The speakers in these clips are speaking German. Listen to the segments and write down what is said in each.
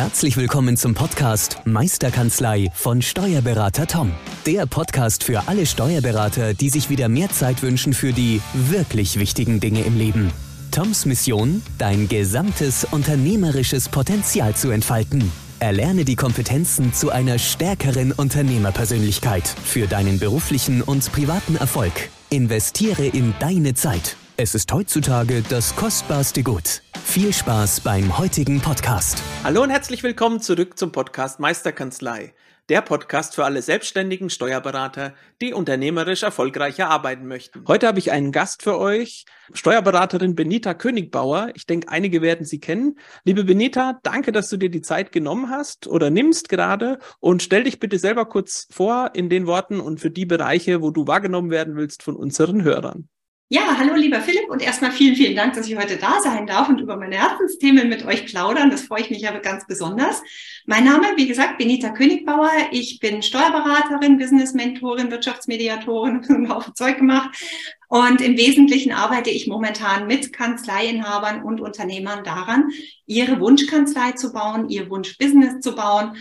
Herzlich willkommen zum Podcast Meisterkanzlei von Steuerberater Tom. Der Podcast für alle Steuerberater, die sich wieder mehr Zeit wünschen für die wirklich wichtigen Dinge im Leben. Toms Mission, dein gesamtes unternehmerisches Potenzial zu entfalten. Erlerne die Kompetenzen zu einer stärkeren Unternehmerpersönlichkeit für deinen beruflichen und privaten Erfolg. Investiere in deine Zeit. Es ist heutzutage das kostbarste Gut. Viel Spaß beim heutigen Podcast. Hallo und herzlich willkommen zurück zum Podcast Meisterkanzlei. Der Podcast für alle selbstständigen Steuerberater, die unternehmerisch erfolgreicher arbeiten möchten. Heute habe ich einen Gast für euch, Steuerberaterin Benita Königbauer. Ich denke, einige werden sie kennen. Liebe Benita, danke, dass du dir die Zeit genommen hast oder nimmst gerade und stell dich bitte selber kurz vor in den Worten und für die Bereiche, wo du wahrgenommen werden willst von unseren Hörern. Ja, hallo lieber Philipp und erstmal vielen, vielen Dank, dass ich heute da sein darf und über meine Herzensthemen mit euch plaudern. Das freue ich mich aber ganz besonders. Mein Name, wie gesagt, Benita Königbauer. Ich bin Steuerberaterin, Business-Mentorin, Wirtschaftsmediatorin, einen Haufen Zeug gemacht. Und im Wesentlichen arbeite ich momentan mit Kanzleiinhabern und Unternehmern daran, ihre Wunschkanzlei zu bauen, ihr Wunschbusiness zu bauen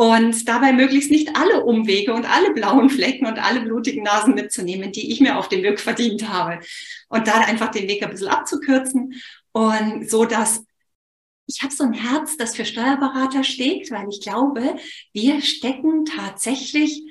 und dabei möglichst nicht alle Umwege und alle blauen Flecken und alle blutigen Nasen mitzunehmen, die ich mir auf dem Weg verdient habe. Und da einfach den Weg ein bisschen abzukürzen und so, dass ich habe so ein Herz, das für Steuerberater schlägt, weil ich glaube, wir stecken tatsächlich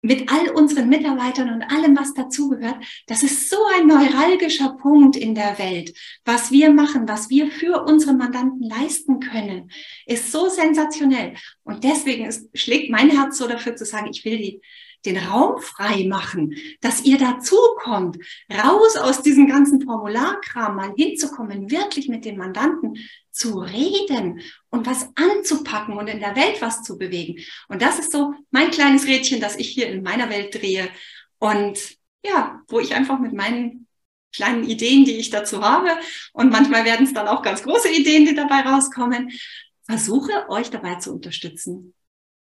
mit all unseren Mitarbeitern und allem, was dazugehört, das ist so ein neuralgischer Punkt in der Welt. Was wir machen, was wir für unsere Mandanten leisten können, ist so sensationell. Und deswegen ist, schlägt mein Herz so dafür zu sagen, ich will die, den Raum frei machen, dass ihr dazukommt, raus aus diesem ganzen Formularkram mal hinzukommen, wirklich mit den Mandanten zu reden und was anzupacken und in der Welt was zu bewegen. Und das ist so mein kleines Rädchen, das ich hier in meiner Welt drehe und ja, wo ich einfach mit meinen kleinen Ideen, die ich dazu habe und manchmal werden es dann auch ganz große Ideen, die dabei rauskommen, versuche euch dabei zu unterstützen,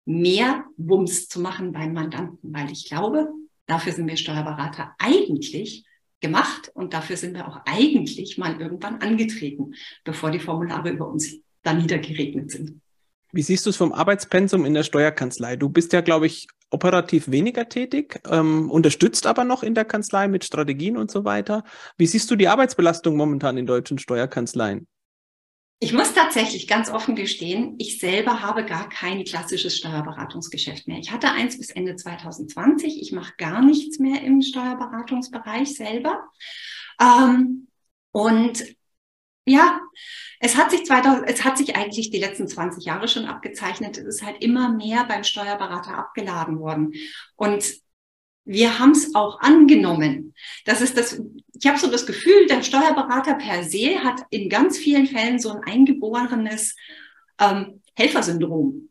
mehr Wumms zu machen beim Mandanten, weil ich glaube, dafür sind wir Steuerberater eigentlich gemacht und dafür sind wir auch eigentlich mal irgendwann angetreten, bevor die Formulare über uns da niedergeregnet sind. Wie siehst du es vom Arbeitspensum in der Steuerkanzlei? Du bist ja, glaube ich, operativ weniger tätig, ähm, unterstützt aber noch in der Kanzlei mit Strategien und so weiter. Wie siehst du die Arbeitsbelastung momentan in deutschen Steuerkanzleien? Ich muss tatsächlich ganz offen gestehen, ich selber habe gar kein klassisches Steuerberatungsgeschäft mehr. Ich hatte eins bis Ende 2020. Ich mache gar nichts mehr im Steuerberatungsbereich selber. Ähm, und ja, es hat sich 2000, es hat sich eigentlich die letzten 20 Jahre schon abgezeichnet. Es ist halt immer mehr beim Steuerberater abgeladen worden. Und wir haben es auch angenommen. Das ist das, ich habe so das Gefühl, der Steuerberater per se hat in ganz vielen Fällen so ein eingeborenes ähm, Helfersyndrom.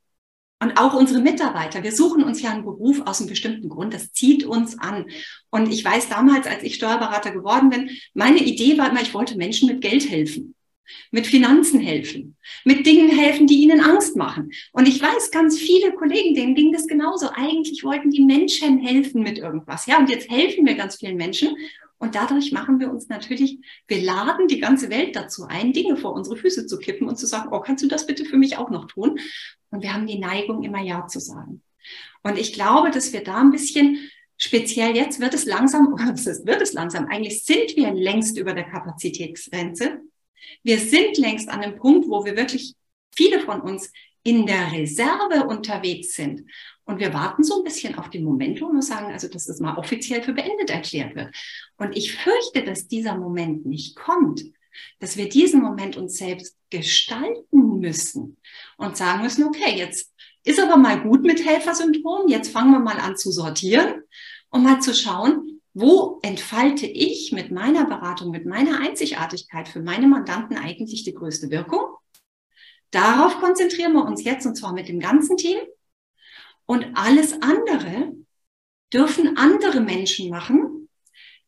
Und auch unsere Mitarbeiter, wir suchen uns ja einen Beruf aus einem bestimmten Grund, das zieht uns an. Und ich weiß damals, als ich Steuerberater geworden bin, meine Idee war immer, ich wollte Menschen mit Geld helfen mit Finanzen helfen, mit Dingen helfen, die ihnen Angst machen. Und ich weiß, ganz viele Kollegen, denen ging das genauso. Eigentlich wollten die Menschen helfen mit irgendwas. Ja, und jetzt helfen wir ganz vielen Menschen. Und dadurch machen wir uns natürlich, wir laden die ganze Welt dazu ein, Dinge vor unsere Füße zu kippen und zu sagen, oh, kannst du das bitte für mich auch noch tun? Und wir haben die Neigung, immer Ja zu sagen. Und ich glaube, dass wir da ein bisschen speziell jetzt wird es langsam, wird es langsam, eigentlich sind wir längst über der Kapazitätsgrenze. Wir sind längst an dem Punkt, wo wir wirklich viele von uns in der Reserve unterwegs sind. Und wir warten so ein bisschen auf den Moment, wo wir sagen, also dass es mal offiziell für beendet erklärt wird. Und ich fürchte, dass dieser Moment nicht kommt, dass wir diesen Moment uns selbst gestalten müssen und sagen müssen, okay, jetzt ist aber mal gut mit Helfersyndrom, jetzt fangen wir mal an zu sortieren und mal zu schauen, wo entfalte ich mit meiner Beratung, mit meiner Einzigartigkeit für meine Mandanten eigentlich die größte Wirkung? Darauf konzentrieren wir uns jetzt und zwar mit dem ganzen Team. Und alles andere dürfen andere Menschen machen,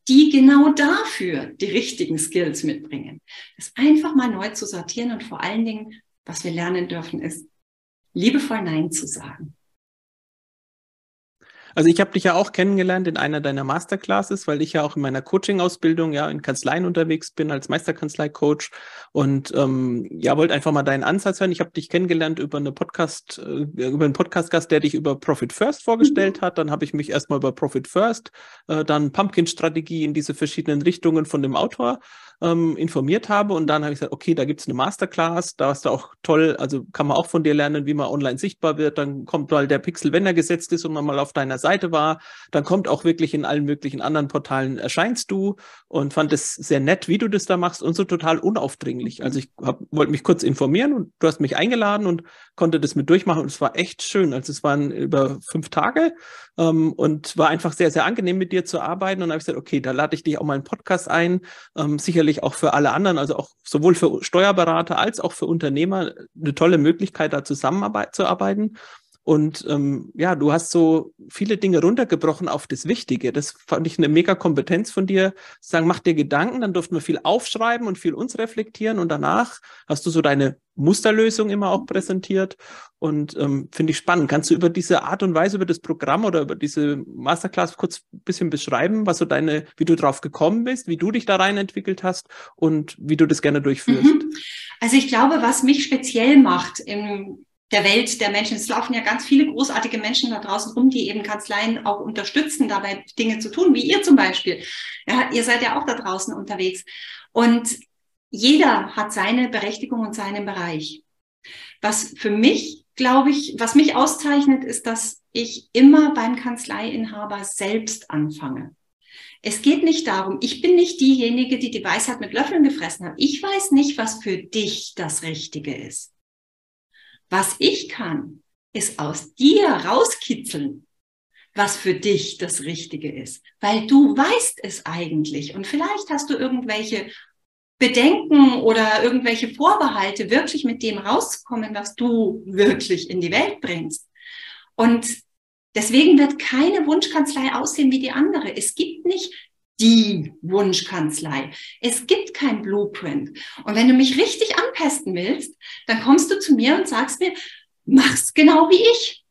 die genau dafür die richtigen Skills mitbringen. Das einfach mal neu zu sortieren und vor allen Dingen, was wir lernen dürfen, ist liebevoll Nein zu sagen. Also ich habe dich ja auch kennengelernt in einer deiner Masterclasses, weil ich ja auch in meiner Coaching-Ausbildung ja in Kanzleien unterwegs bin als Meisterkanzlei-Coach und ähm, ja wollte einfach mal deinen Ansatz hören. Ich habe dich kennengelernt über eine Podcast, äh, über einen Podcast-Gast, der dich über Profit First vorgestellt mhm. hat. Dann habe ich mich erstmal über Profit First, äh, dann Pumpkin-Strategie in diese verschiedenen Richtungen von dem Autor ähm, informiert habe. Und dann habe ich gesagt, okay, da gibt es eine Masterclass, da ist da auch toll, also kann man auch von dir lernen, wie man online sichtbar wird. Dann kommt mal der Pixel, wenn er gesetzt ist und man mal auf deiner Seite war. Dann kommt auch wirklich in allen möglichen anderen Portalen erscheinst du und fand es sehr nett, wie du das da machst und so total unaufdringlich. Also ich wollte mich kurz informieren und du hast mich eingeladen und konnte das mit durchmachen und es war echt schön. Also es waren über fünf Tage ähm, und war einfach sehr, sehr angenehm mit dir zu arbeiten. Und dann habe ich gesagt, okay, da lade ich dich auch mal einen Podcast ein. Ähm, sicherlich auch für alle anderen, also auch sowohl für Steuerberater als auch für Unternehmer eine tolle Möglichkeit, da zusammenzuarbeiten. Und ähm, ja, du hast so viele Dinge runtergebrochen auf das Wichtige. Das fand ich eine mega Kompetenz von dir. Sagen, mach dir Gedanken, dann durften wir viel aufschreiben und viel uns reflektieren. Und danach hast du so deine Musterlösung immer auch präsentiert. Und ähm, finde ich spannend. Kannst du über diese Art und Weise, über das Programm oder über diese Masterclass kurz ein bisschen beschreiben, was so deine, wie du drauf gekommen bist, wie du dich da rein entwickelt hast und wie du das gerne durchführst? Mhm. Also ich glaube, was mich speziell macht im der Welt der Menschen. Es laufen ja ganz viele großartige Menschen da draußen rum, die eben Kanzleien auch unterstützen, dabei Dinge zu tun, wie ihr zum Beispiel. Ja, ihr seid ja auch da draußen unterwegs. Und jeder hat seine Berechtigung und seinen Bereich. Was für mich, glaube ich, was mich auszeichnet, ist, dass ich immer beim Kanzleiinhaber selbst anfange. Es geht nicht darum, ich bin nicht diejenige, die die Weisheit mit Löffeln gefressen hat. Ich weiß nicht, was für dich das Richtige ist. Was ich kann, ist aus dir rauskitzeln, was für dich das Richtige ist, weil du weißt es eigentlich und vielleicht hast du irgendwelche Bedenken oder irgendwelche Vorbehalte, wirklich mit dem rauszukommen, was du wirklich in die Welt bringst. Und deswegen wird keine Wunschkanzlei aussehen wie die andere. Es gibt nicht die Wunschkanzlei. Es gibt kein Blueprint. Und wenn du mich richtig anpesten willst, dann kommst du zu mir und sagst mir, mach's genau wie ich.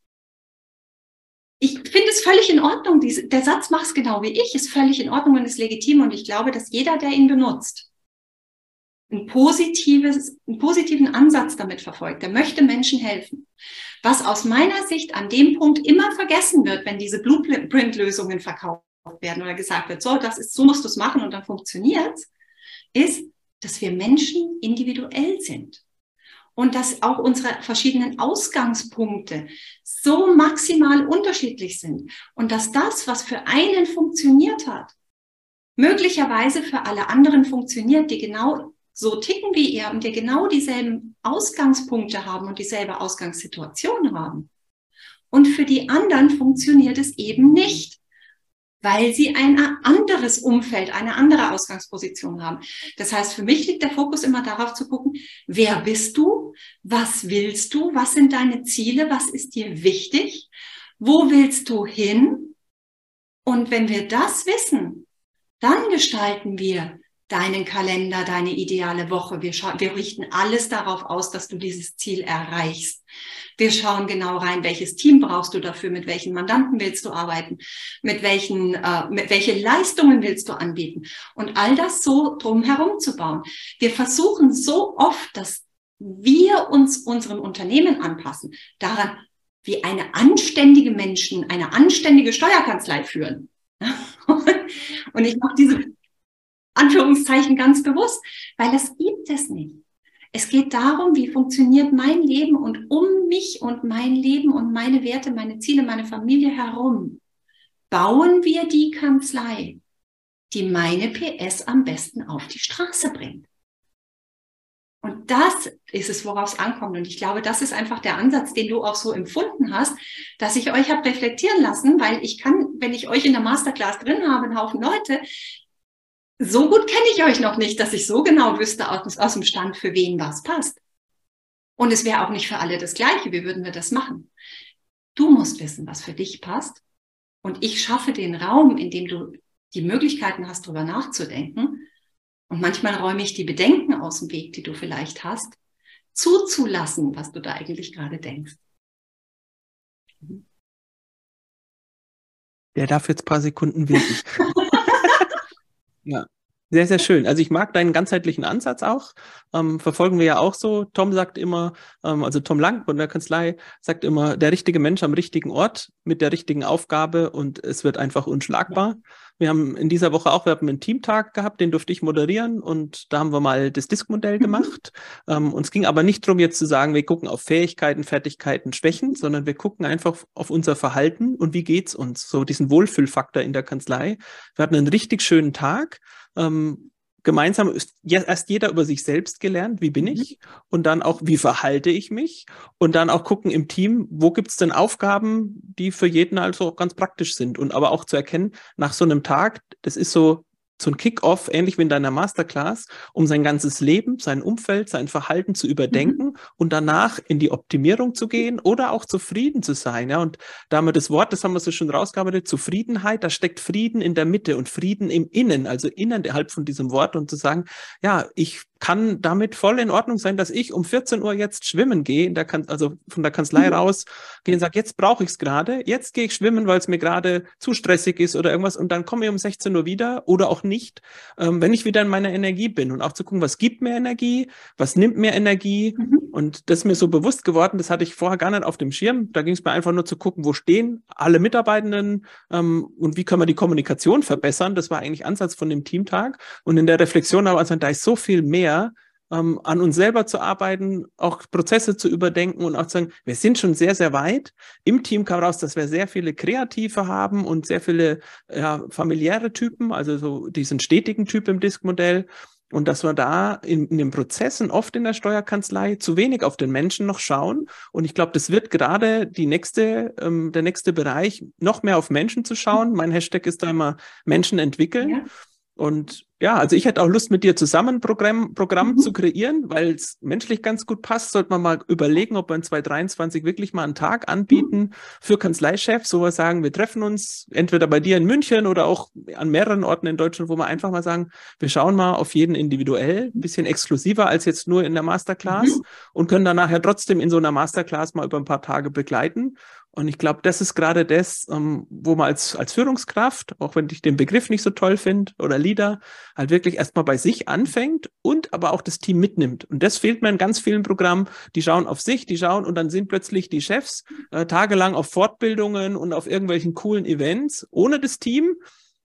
Ich finde es völlig in Ordnung. Der Satz mach's genau wie ich ist völlig in Ordnung und ist legitim. Und ich glaube, dass jeder, der ihn benutzt, ein positives, einen positiven Ansatz damit verfolgt. Der möchte Menschen helfen. Was aus meiner Sicht an dem Punkt immer vergessen wird, wenn diese Blueprint-Lösungen verkauft werden oder gesagt wird, so, das ist, so musst du es machen und dann funktioniert ist, dass wir Menschen individuell sind. Und dass auch unsere verschiedenen Ausgangspunkte so maximal unterschiedlich sind. Und dass das, was für einen funktioniert hat, möglicherweise für alle anderen funktioniert, die genau so ticken wie ihr und die genau dieselben Ausgangspunkte haben und dieselbe Ausgangssituation haben. Und für die anderen funktioniert es eben nicht weil sie ein anderes Umfeld, eine andere Ausgangsposition haben. Das heißt, für mich liegt der Fokus immer darauf zu gucken, wer bist du? Was willst du? Was sind deine Ziele? Was ist dir wichtig? Wo willst du hin? Und wenn wir das wissen, dann gestalten wir deinen Kalender, deine ideale Woche. Wir, wir richten alles darauf aus, dass du dieses Ziel erreichst. Wir schauen genau rein, welches Team brauchst du dafür, mit welchen Mandanten willst du arbeiten, mit welchen, äh, mit welche Leistungen willst du anbieten und all das so drumherum zu bauen. Wir versuchen so oft, dass wir uns unserem Unternehmen anpassen, daran, wie eine anständige Menschen, eine anständige Steuerkanzlei führen. Und ich mache diese Anführungszeichen ganz bewusst, weil das gibt es nicht. Es geht darum, wie funktioniert mein Leben und um mich und mein Leben und meine Werte, meine Ziele, meine Familie herum bauen wir die Kanzlei, die meine PS am besten auf die Straße bringt. Und das ist es, worauf es ankommt. Und ich glaube, das ist einfach der Ansatz, den du auch so empfunden hast, dass ich euch habe reflektieren lassen, weil ich kann, wenn ich euch in der Masterclass drin habe, einen Haufen Leute, so gut kenne ich euch noch nicht, dass ich so genau wüsste aus, aus dem Stand, für wen was passt. Und es wäre auch nicht für alle das Gleiche. Wie würden wir das machen? Du musst wissen, was für dich passt. Und ich schaffe den Raum, in dem du die Möglichkeiten hast, darüber nachzudenken. Und manchmal räume ich die Bedenken aus dem Weg, die du vielleicht hast, zuzulassen, was du da eigentlich gerade denkst. Der darf jetzt ein paar Sekunden winken. ja. Sehr, sehr schön. Also ich mag deinen ganzheitlichen Ansatz auch. Ähm, verfolgen wir ja auch so. Tom sagt immer, ähm, also Tom Lang von der Kanzlei sagt immer, der richtige Mensch am richtigen Ort mit der richtigen Aufgabe und es wird einfach unschlagbar. Wir haben in dieser Woche auch, wir haben einen Teamtag gehabt, den durfte ich moderieren und da haben wir mal das Disk-Modell mhm. gemacht. Ähm, uns ging aber nicht darum, jetzt zu sagen, wir gucken auf Fähigkeiten, Fertigkeiten, Schwächen, sondern wir gucken einfach auf unser Verhalten und wie geht's uns, so diesen Wohlfühlfaktor in der Kanzlei. Wir hatten einen richtig schönen Tag ähm, gemeinsam ist erst jeder über sich selbst gelernt, wie bin mhm. ich? Und dann auch, wie verhalte ich mich? Und dann auch gucken im Team, wo gibt es denn Aufgaben, die für jeden also auch ganz praktisch sind? Und aber auch zu erkennen, nach so einem Tag, das ist so so ein Kick-off, ähnlich wie in deiner Masterclass, um sein ganzes Leben, sein Umfeld, sein Verhalten zu überdenken mhm. und danach in die Optimierung zu gehen oder auch zufrieden zu sein. Ja, und damit das Wort, das haben wir so schon rausgearbeitet, Zufriedenheit, da steckt Frieden in der Mitte und Frieden im Innen, also innerhalb von diesem Wort und zu sagen, ja, ich kann damit voll in Ordnung sein, dass ich um 14 Uhr jetzt schwimmen gehe, in der kan also von der Kanzlei mhm. raus, gehe und sage, jetzt brauche ich es gerade, jetzt gehe ich schwimmen, weil es mir gerade zu stressig ist oder irgendwas und dann komme ich um 16 Uhr wieder oder auch nicht, ähm, wenn ich wieder in meiner Energie bin und auch zu gucken, was gibt mir Energie, was nimmt mir Energie mhm. und das ist mir so bewusst geworden, das hatte ich vorher gar nicht auf dem Schirm, da ging es mir einfach nur zu gucken, wo stehen alle Mitarbeitenden ähm, und wie können wir die Kommunikation verbessern, das war eigentlich Ansatz von dem Teamtag und in der Reflexion aber, also, da ist so viel mehr mehr, ähm, an uns selber zu arbeiten, auch Prozesse zu überdenken und auch zu sagen, wir sind schon sehr, sehr weit. Im Team kam raus, dass wir sehr viele Kreative haben und sehr viele ja, familiäre Typen, also so diesen stetigen Typ im Disk-Modell. Und dass wir da in, in, den Prozessen oft in der Steuerkanzlei zu wenig auf den Menschen noch schauen. Und ich glaube, das wird gerade die nächste, ähm, der nächste Bereich, noch mehr auf Menschen zu schauen. Mein Hashtag ist da immer Menschen entwickeln. Ja. Und ja, also ich hätte auch Lust, mit dir zusammen ein Programm, Programm mhm. zu kreieren, weil es menschlich ganz gut passt. Sollte man mal überlegen, ob wir in 2023 wirklich mal einen Tag anbieten mhm. für Kanzleichefs, wo wir sagen, wir treffen uns entweder bei dir in München oder auch an mehreren Orten in Deutschland, wo wir einfach mal sagen, wir schauen mal auf jeden individuell, ein bisschen exklusiver als jetzt nur in der Masterclass mhm. und können dann nachher trotzdem in so einer Masterclass mal über ein paar Tage begleiten und ich glaube, das ist gerade das, ähm, wo man als, als Führungskraft, auch wenn ich den Begriff nicht so toll finde, oder Leader, halt wirklich erstmal bei sich anfängt und aber auch das Team mitnimmt. Und das fehlt mir in ganz vielen Programmen. Die schauen auf sich, die schauen und dann sind plötzlich die Chefs äh, tagelang auf Fortbildungen und auf irgendwelchen coolen Events ohne das Team.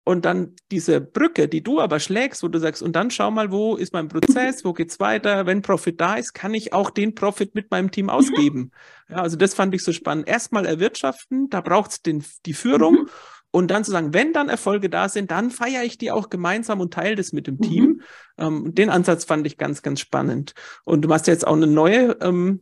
Und dann diese Brücke, die du aber schlägst, wo du sagst, und dann schau mal, wo ist mein Prozess, wo geht's weiter? Wenn Profit da ist, kann ich auch den Profit mit meinem Team ausgeben. Ja, also das fand ich so spannend. Erstmal erwirtschaften, da braucht's den, die Führung. Mhm. Und dann zu sagen, wenn dann Erfolge da sind, dann feiere ich die auch gemeinsam und teile das mit dem mhm. Team. Ähm, den Ansatz fand ich ganz, ganz spannend. Und du machst jetzt auch eine neue ähm,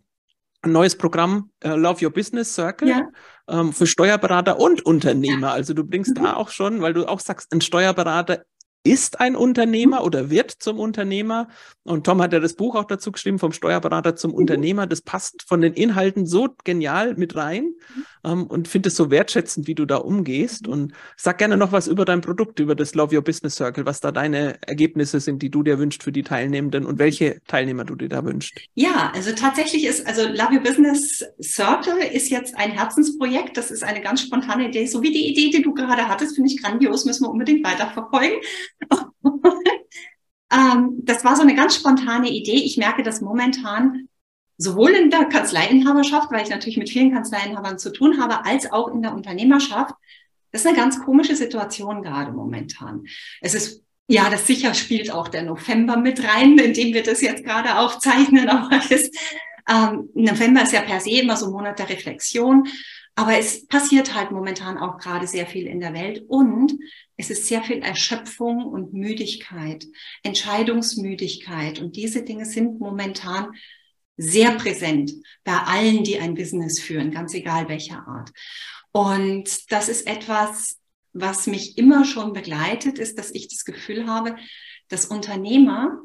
ein neues Programm, uh, Love Your Business Circle, ja. Ähm, für Steuerberater und Unternehmer. Also du bringst mhm. da auch schon, weil du auch sagst, ein Steuerberater ist ein Unternehmer mhm. oder wird zum Unternehmer. Und Tom hat ja das Buch auch dazu geschrieben, vom Steuerberater zum mhm. Unternehmer. Das passt von den Inhalten so genial mit rein mhm. ähm, und finde es so wertschätzend, wie du da umgehst. Und sag gerne noch was über dein Produkt, über das Love Your Business Circle, was da deine Ergebnisse sind, die du dir wünschst für die Teilnehmenden und welche Teilnehmer du dir da wünschst. Ja, also tatsächlich ist, also Love Your Business Circle ist jetzt ein Herzensprojekt. Das ist eine ganz spontane Idee. So wie die Idee, die du gerade hattest, finde ich grandios, müssen wir unbedingt weiterverfolgen. ähm, das war so eine ganz spontane Idee. Ich merke, dass momentan sowohl in der Kanzleiinhaberschaft, weil ich natürlich mit vielen Kanzleiinhabern zu tun habe, als auch in der Unternehmerschaft, das ist eine ganz komische Situation gerade momentan. Es ist ja, das sicher spielt auch der November mit rein, in dem wir das jetzt gerade aufzeichnen. Aber das, ähm, November ist ja per se immer so ein Monat der Reflexion. Aber es passiert halt momentan auch gerade sehr viel in der Welt und es ist sehr viel Erschöpfung und Müdigkeit, Entscheidungsmüdigkeit und diese Dinge sind momentan sehr präsent bei allen, die ein Business führen, ganz egal welcher Art. Und das ist etwas, was mich immer schon begleitet, ist, dass ich das Gefühl habe, dass Unternehmer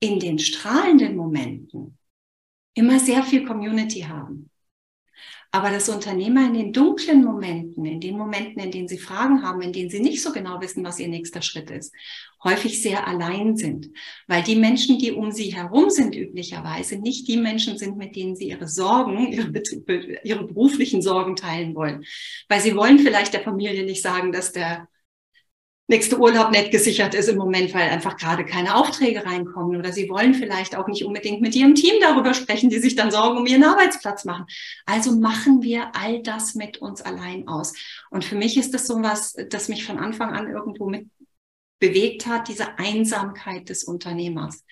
in den strahlenden Momenten immer sehr viel Community haben Aber dass Unternehmer in den dunklen Momenten, in den Momenten, in denen sie Fragen haben, in denen sie nicht so genau wissen, was ihr nächster Schritt ist, häufig sehr allein sind. Weil die Menschen, die um sie herum sind, üblicherweise nicht die Menschen sind, mit denen sie ihre Sorgen, ihre, ihre beruflichen Sorgen teilen wollen. Weil sie wollen vielleicht der Familie nicht sagen, dass der nächste Urlaub nicht gesichert ist im Moment, weil einfach gerade keine Aufträge reinkommen oder sie wollen vielleicht auch nicht unbedingt mit ihrem Team darüber sprechen, die sich dann Sorgen um ihren Arbeitsplatz machen. Also machen wir all das mit uns allein aus. Und für mich ist das so was, das mich von Anfang an irgendwo mit bewegt hat, diese Einsamkeit des Unternehmers.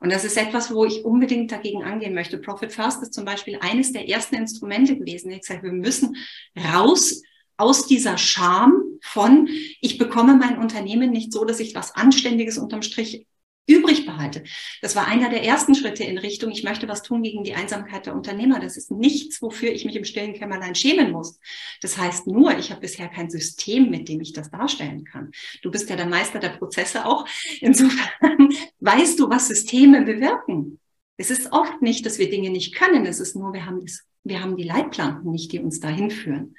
Und das ist etwas, wo ich unbedingt dagegen angehen möchte. Profit First ist zum Beispiel eines der ersten Instrumente gewesen. Ich sage, wir müssen raus aus dieser Scham von, ich bekomme mein Unternehmen nicht so, dass ich was Anständiges unterm Strich übrig behalte. Das war einer der ersten Schritte in Richtung, ich möchte was tun gegen die Einsamkeit der Unternehmer. Das ist nichts, wofür ich mich im stillen Kämmerlein schämen muss. Das heißt nur, ich habe bisher kein System, mit dem ich das darstellen kann. Du bist ja der Meister der Prozesse auch. Insofern weißt du, was Systeme bewirken. Es ist oft nicht, dass wir Dinge nicht können. Es ist nur, wir haben, das, wir haben die Leitplanken nicht, die uns dahin führen.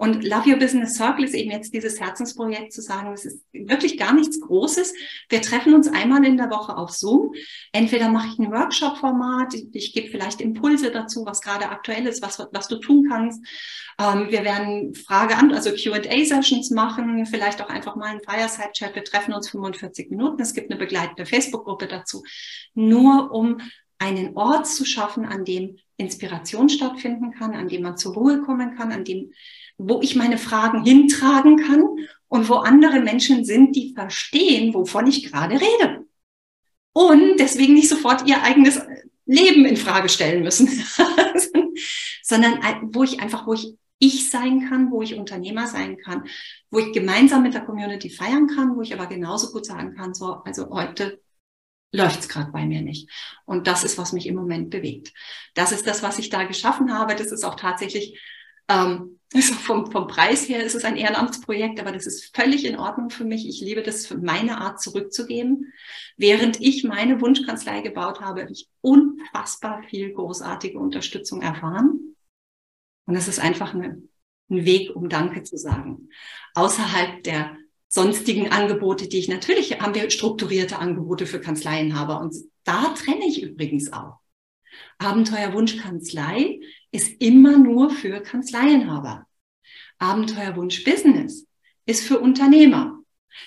Und Love Your Business Circle ist eben jetzt dieses Herzensprojekt zu sagen, es ist wirklich gar nichts Großes. Wir treffen uns einmal in der Woche auf Zoom. Entweder mache ich ein Workshop-Format, ich, gebe vielleicht Impulse dazu, was gerade aktuell ist, was, was du tun kannst. Ähm, wir werden Frage an, also Q&A-Sessions machen, vielleicht auch einfach mal einen Fireside-Chat. Wir treffen uns 45 Minuten. Es gibt eine begleitende Facebook-Gruppe dazu. Nur um einen Ort zu schaffen, an dem Inspiration stattfinden kann, an dem man zur Ruhe kommen kann, an dem wo ich meine Fragen hintragen kann und wo andere Menschen sind, die verstehen, wovon ich gerade rede. Und deswegen nicht sofort ihr eigenes Leben in Frage stellen müssen, sondern wo ich einfach, wo ich ich sein kann, wo ich Unternehmer sein kann, wo ich gemeinsam mit der Community feiern kann, wo ich aber genauso gut sagen kann, so, also heute läuft's gerade bei mir nicht. Und das ist, was mich im Moment bewegt. Das ist das, was ich da geschaffen habe. Das ist auch tatsächlich also vom, vom Preis her ist es ein Ehrenamtsprojekt, aber das ist völlig in Ordnung für mich. Ich liebe das für meine Art zurückzugeben. Während ich meine Wunschkanzlei gebaut habe, habe ich unfassbar viel großartige Unterstützung erfahren. Und es ist einfach eine, ein Weg, um Danke zu sagen. Außerhalb der sonstigen Angebote, die ich natürlich, haben wir strukturierte Angebote für Kanzleienhaber. Und da trenne ich übrigens auch. Abenteuer Wunschkanzlei ist immer nur für Kanzleienhaber. Abenteuerwunsch Business ist für Unternehmer.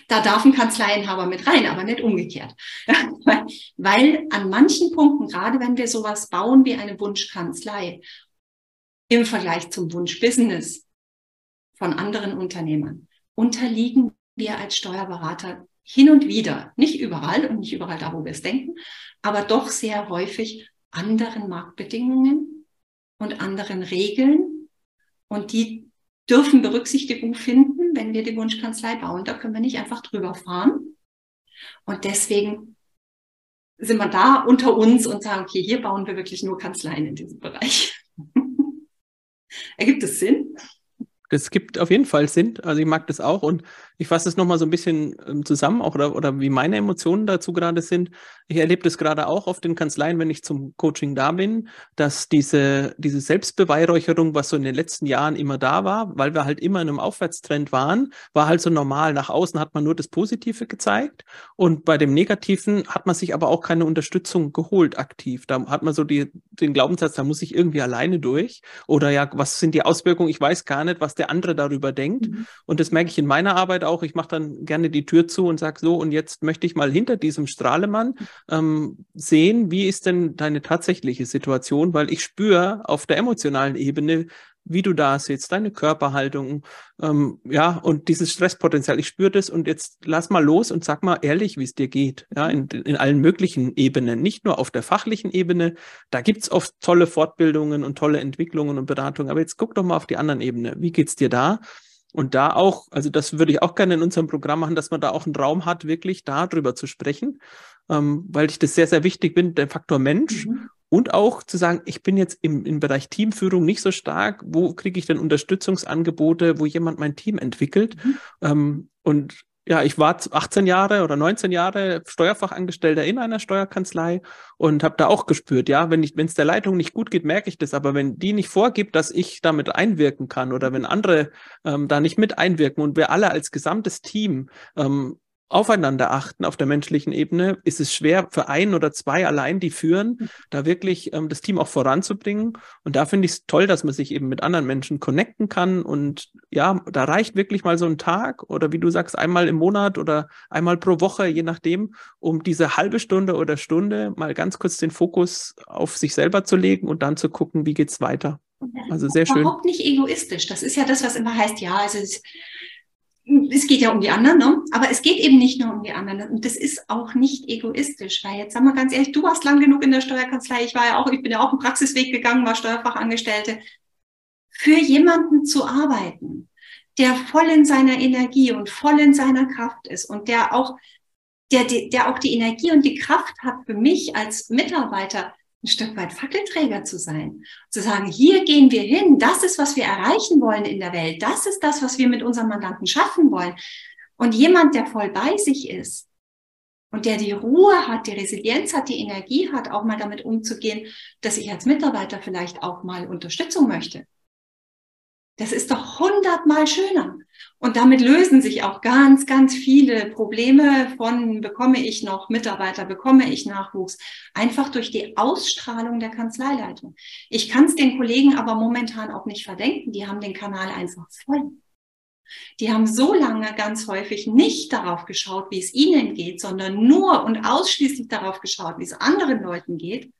Da darf ein Kanzleienhaber mit rein, aber nicht umgekehrt. Weil an manchen Punkten, gerade wenn wir sowas bauen wie eine Wunschkanzlei, im Vergleich zum Wunschbusiness von anderen Unternehmern, unterliegen wir als Steuerberater hin und wieder, nicht überall und nicht überall da, wo wir es denken, aber doch sehr häufig anderen Marktbedingungen und anderen Regeln. Und die dürfen Berücksichtigung finden, wenn wir die Wunschkanzlei bauen. Da können wir nicht einfach drüber fahren. Und deswegen sind wir da unter uns und sagen, okay, hier bauen wir wirklich nur Kanzleien in diesem Bereich. Ergibt es Sinn? Das gibt auf jeden Fall Sinn. Also ich mag das auch und ich fasse es nochmal so ein bisschen ähm, zusammen, auch oder, oder wie meine Emotionen dazu gerade sind. Ich erlebe das gerade auch auf den Kanzleien, wenn ich zum Coaching da bin, dass diese, diese Selbstbeweihräucherung, was so in den letzten Jahren immer da war, weil wir halt immer in einem Aufwärtstrend waren, war halt so normal. Nach außen hat man nur das Positive gezeigt und bei dem Negativen hat man sich aber auch keine Unterstützung geholt aktiv. Da hat man so die, den Glaubenssatz, da muss ich irgendwie alleine durch oder ja, was sind die Auswirkungen? Ich weiß gar nicht, was der andere darüber denkt. Mhm. Und das merke ich in meiner Arbeit auch auch, ich mache dann gerne die Tür zu und sage so, und jetzt möchte ich mal hinter diesem Strahlemann ähm, sehen, wie ist denn deine tatsächliche Situation, weil ich spüre auf der emotionalen Ebene, wie du da sitzt, deine Körperhaltung, ähm, ja, und dieses Stresspotenzial. Ich spüre das und jetzt lass mal los und sag mal ehrlich, wie es dir geht, ja, in, in allen möglichen Ebenen, nicht nur auf der fachlichen Ebene. Da gibt's oft tolle Fortbildungen und tolle Entwicklungen und Beratungen, aber jetzt guck doch mal auf die anderen Ebene. Wie geht's dir da? Und da auch, also das würde ich auch gerne in unserem Programm machen, dass man da auch einen Raum hat, wirklich darüber zu sprechen, ähm, weil ich das sehr, sehr wichtig bin, der Faktor Mensch. Mhm. Und auch zu sagen, ich bin jetzt im, im Bereich Teamführung nicht so stark. Wo kriege ich denn Unterstützungsangebote, wo jemand mein Team entwickelt? Mhm. Ähm, und ja, ich war 18 Jahre oder 19 Jahre Steuerfachangestellter in einer Steuerkanzlei und habe da auch gespürt, ja, wenn es der Leitung nicht gut geht, merke ich das, aber wenn die nicht vorgibt, dass ich damit einwirken kann oder wenn andere ähm, da nicht mit einwirken und wir alle als gesamtes Team ähm, aufeinander achten auf der menschlichen Ebene, ist es schwer für ein oder zwei allein, die führen, mhm. da wirklich ähm, das Team auch voranzubringen. Und da finde ich es toll, dass man sich eben mit anderen Menschen connecten kann. Und ja, da reicht wirklich mal so ein Tag oder wie du sagst, einmal im Monat oder einmal pro Woche, je nachdem, um diese halbe Stunde oder Stunde mal ganz kurz den Fokus auf sich selber zu legen und dann zu gucken, wie geht's weiter. Also sehr schön. Überhaupt nicht egoistisch. Das ist ja das, was immer heißt, ja, also es es geht ja um die anderen, ne? aber es geht eben nicht nur um die anderen. Und das ist auch nicht egoistisch, weil jetzt sagen wir ganz ehrlich, du warst lang genug in der Steuerkanzlei, ich war ja auch, ich bin ja auch einen Praxisweg gegangen, war Steuerfachangestellte. Für jemanden zu arbeiten, der voll in seiner Energie und voll in seiner Kraft ist und der auch, der, der auch die Energie und die Kraft hat für mich als Mitarbeiter, ein Stück weit Fackelträger zu sein. Zu sagen, hier gehen wir hin, das ist, was wir erreichen wollen in der Welt, das ist das, was wir mit unserem Mandanten schaffen wollen. Und jemand, der voll bei sich ist und der die Ruhe hat, die Resilienz hat, die Energie hat, auch mal damit umzugehen, dass ich als Mitarbeiter vielleicht auch mal Unterstützung möchte. Das ist doch hundertmal schöner. Und damit lösen sich auch ganz, ganz viele Probleme von bekomme ich noch Mitarbeiter, bekomme ich Nachwuchs, einfach durch die Ausstrahlung der Kanzleileitung. Ich kann es den Kollegen aber momentan auch nicht verdenken, die haben den Kanal einfach voll. Die haben so lange ganz häufig nicht darauf geschaut, wie es ihnen geht, sondern nur und ausschließlich darauf geschaut, wie es anderen Leuten geht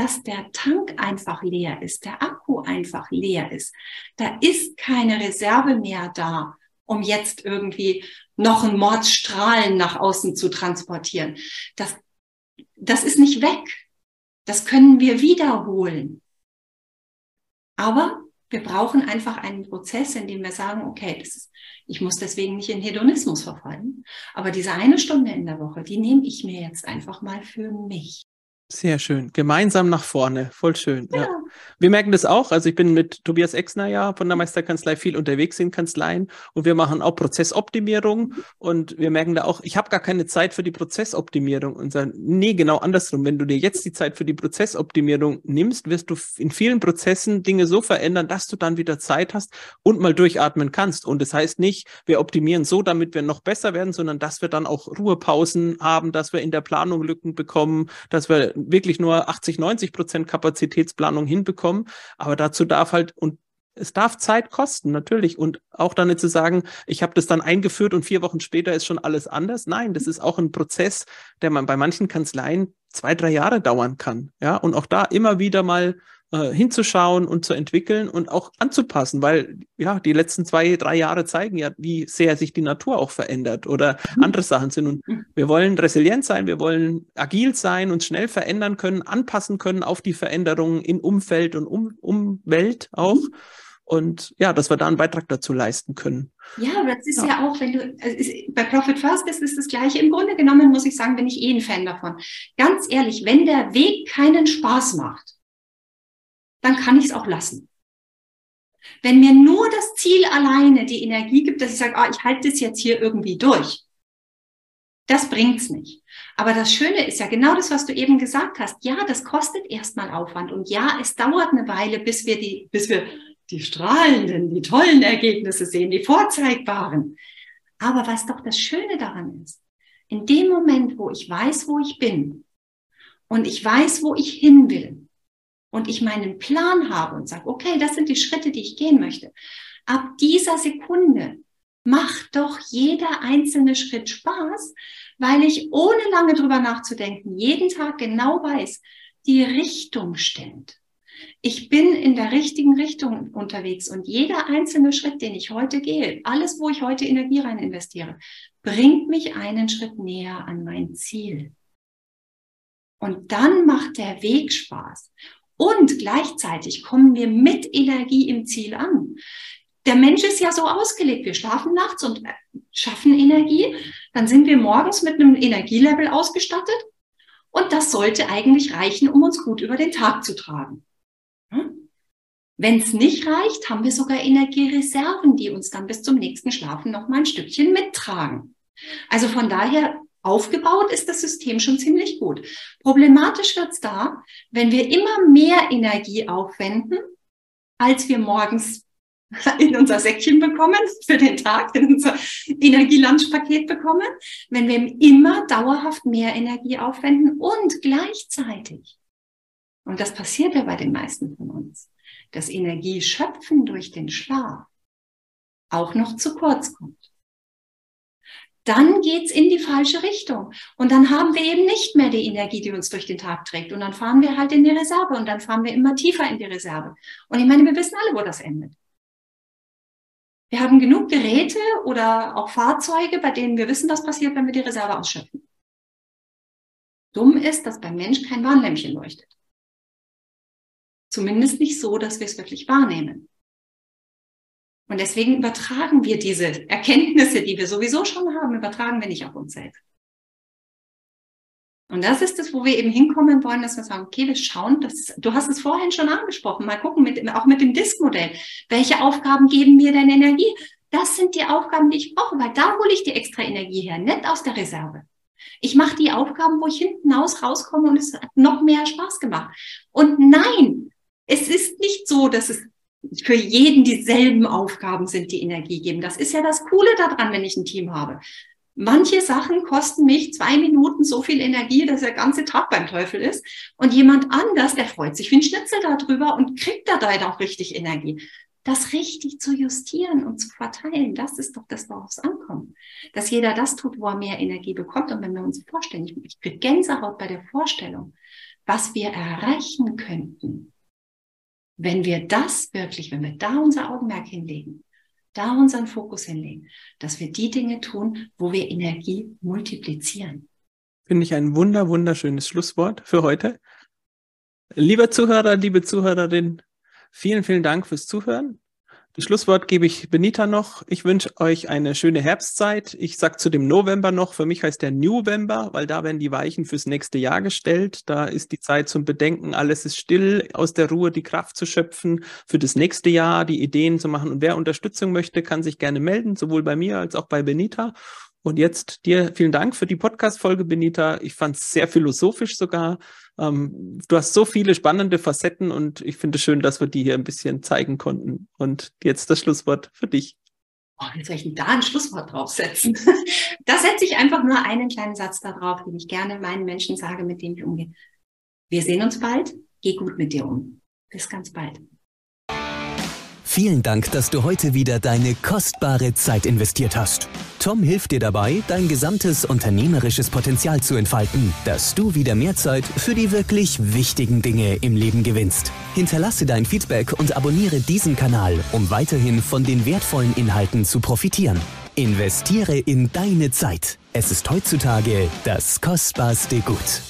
dass der Tank einfach leer ist, der Akku einfach leer ist. Da ist keine Reserve mehr da, um jetzt irgendwie noch ein Mordsstrahlen nach außen zu transportieren. Das, das ist nicht weg. Das können wir wiederholen. Aber wir brauchen einfach einen Prozess, in dem wir sagen, okay, ist, ich muss deswegen nicht in Hedonismus verfallen, aber diese eine Stunde in der Woche, die nehme ich mir jetzt einfach mal für mich. Sehr schön. Gemeinsam nach vorne. Voll schön. Ja. ja. Wir merken das auch. Also ich bin mit Tobias Exner ja von der Meisterkanzlei viel unterwegs in Kanzleien und wir machen auch Prozessoptimierung und wir merken da auch, ich habe gar keine Zeit für die Prozessoptimierung und sagen, nee, genau andersrum. Wenn du dir jetzt die Zeit für die Prozessoptimierung nimmst, wirst du in vielen Prozessen Dinge so verändern, dass du dann wieder Zeit hast und mal durchatmen kannst. Und das heißt nicht, wir optimieren so, damit wir noch besser werden, sondern dass wir dann auch Ruhepausen haben, dass wir in der Planung Lücken bekommen, dass wir wirklich nur 80, 90 Prozent Kapazitätsplanung hinbekommen. Aber dazu darf halt und es darf Zeit kosten, natürlich. Und auch dann nicht zu sagen, ich habe das dann eingeführt und vier Wochen später ist schon alles anders. Nein, das ist auch ein Prozess, der man bei manchen Kanzleien zwei, drei Jahre dauern kann. Ja, und auch da immer wieder mal äh, hinzuschauen und zu entwickeln und auch anzupassen, weil ja, die letzten zwei, drei Jahre zeigen ja, wie sehr sich die Natur auch verändert oder mhm. andere Sachen sind. Und mhm. wir wollen resilient sein, wir wollen agil sein, uns schnell verändern können, anpassen können auf die Veränderungen in Umfeld und um Umwelt auch. Mhm. Und ja, dass wir da einen Beitrag dazu leisten können. Ja, aber das ist ja, ja auch, wenn du, ist, bei Profit First ist es das Gleiche. Im Grunde genommen muss ich sagen, bin ich eh ein Fan davon. Ganz ehrlich, wenn der Weg keinen Spaß macht, dann kann ich es auch lassen. Wenn mir nur das Ziel alleine die Energie gibt, dass ich sage, ah, ich halte das jetzt hier irgendwie durch, das bringt's nicht. Aber das Schöne ist ja genau das, was du eben gesagt hast. Ja, das kostet erstmal Aufwand und ja, es dauert eine Weile, bis wir die, bis wir die strahlenden, die tollen Ergebnisse sehen, die vorzeigbaren. Aber was doch das Schöne daran ist, in dem Moment, wo ich weiß, wo ich bin und ich weiß, wo ich hin will, und ich meinen Plan habe und sage, okay, das sind die Schritte, die ich gehen möchte, ab dieser Sekunde macht doch jeder einzelne Schritt Spaß, weil ich ohne lange drüber nachzudenken jeden Tag genau weiß, die Richtung stimmt. Ich bin in der richtigen Richtung unterwegs und jeder einzelne Schritt, den ich heute gehe, alles, wo ich heute Energie rein investiere, bringt mich einen Schritt näher an mein Ziel. Und dann macht der Weg Spaß. Und gleichzeitig kommen wir mit Energie im Ziel an. Der Mensch ist ja so ausgelegt. Wir schlafen nachts und schaffen Energie. Dann sind wir morgens mit einem Energielevel ausgestattet. Und das sollte eigentlich reichen, um uns gut über den Tag zu tragen. Wenn es nicht reicht, haben wir sogar Energiereserven, die uns dann bis zum nächsten Schlafen noch mal ein Stückchen mittragen. Also von daher aufgebaut ist das System schon ziemlich gut. Problematisch wird's da, wenn wir immer mehr Energie aufwenden, als wir morgens in unser Säckchen bekommen für den Tag, in unser Energielunchpaket bekommen, wenn wir immer dauerhaft mehr Energie aufwenden und gleichzeitig, und das passiert ja bei den meisten von uns, das Energieschöpfen durch den Schlaf auch noch zu kurz kommt. Dann geht's in die falsche Richtung. Und dann haben wir eben nicht mehr die Energie, die uns durch den Tag trägt. Und dann fahren wir halt in die Reserve und dann fahren wir immer tiefer in die Reserve. Und ich meine, wir wissen alle, wo das endet. Wir haben genug Geräte oder auch Fahrzeuge, bei denen wir wissen, was passiert, wenn wir die Reserve ausschöpfen. Dumm ist, dass beim Mensch kein Warnlämpchen leuchtet. Zumindest nicht so, dass wir es wirklich wahrnehmen. Und deswegen übertragen wir diese Erkenntnisse, die wir sowieso schon haben, übertragen wir nicht auf uns selbst. Und das ist es, wo wir eben hinkommen wollen, dass wir sagen, okay, wir schauen, das, du hast es vorhin schon angesprochen, mal gucken, mit, auch mit dem Disk-Modell. Welche Aufgaben geben mir denn Energie? Das sind die Aufgaben, die ich brauche, weil da hole ich die extra Energie her, nicht aus der Reserve. Ich mache die Aufgaben, wo ich hinten aus rauskomme und es hat noch mehr Spaß gemacht. Und nein, es ist nicht so, dass es für jeden dieselben Aufgaben sind, die Energie geben. Das ist ja das Coole daran, wenn ich ein Team habe. Manche Sachen kosten mich zwei Minuten so viel Energie, dass der ganze Tag beim Teufel ist. Und jemand anders, der freut sich wie ein Schnitzel darüber und kriegt da dann auch richtig Energie. Das richtig zu justieren und zu verteilen, das ist doch das, worauf es ankommt. Dass jeder das tut, wo er mehr Energie bekommt. Und wenn wir uns vorstellen, ich, ich kriege Gänsehaut bei der Vorstellung, was wir erreichen könnten, wenn wir das wirklich, wenn wir da unser Augenmerk hinlegen, da unseren Fokus hinlegen, dass wir die Dinge tun, wo wir Energie multiplizieren. Finde ich ein wunder, wunderschönes Schlusswort für heute. Lieber Zuhörer, liebe Zuhörerin, vielen, vielen Dank fürs Zuhören. Das Schlusswort gebe ich Benita noch. Ich wünsche euch eine schöne Herbstzeit. Ich sag zu dem November noch, für mich heißt der Newvember, weil da werden die Weichen fürs nächste Jahr gestellt. Da ist die Zeit zum Bedenken, alles ist still, aus der Ruhe die Kraft zu schöpfen, für das nächste Jahr die Ideen zu machen. Und wer Unterstützung möchte, kann sich gerne melden, sowohl bei mir als auch bei Benita. Und jetzt dir vielen Dank für die Podcast-Folge, Benita. Ich fand es sehr philosophisch sogar. Ähm, du hast so viele spannende Facetten und ich finde es schön, dass wir die hier ein bisschen zeigen konnten. Und jetzt das Schlusswort für dich. Oh, wie soll ich denn da ein Schlusswort draufsetzen? da setze ich einfach nur einen kleinen Satz da drauf, den ich gerne meinen Menschen sage, mit denen ich umgehe. Wir sehen uns bald. Geh gut mit dir um. Bis ganz bald. Vielen Dank, dass du heute wieder deine kostbare Zeit investiert hast. Tom hilft dir dabei, dein gesamtes unternehmerisches Potenzial zu entfalten, dass du wieder mehr Zeit für die wirklich wichtigen Dinge im Leben gewinnst. Hinterlasse dein Feedback und abonniere diesen Kanal, um weiterhin von den wertvollen Inhalten zu profitieren. Investiere in deine Zeit. Es ist heutzutage das kostbarste Gut.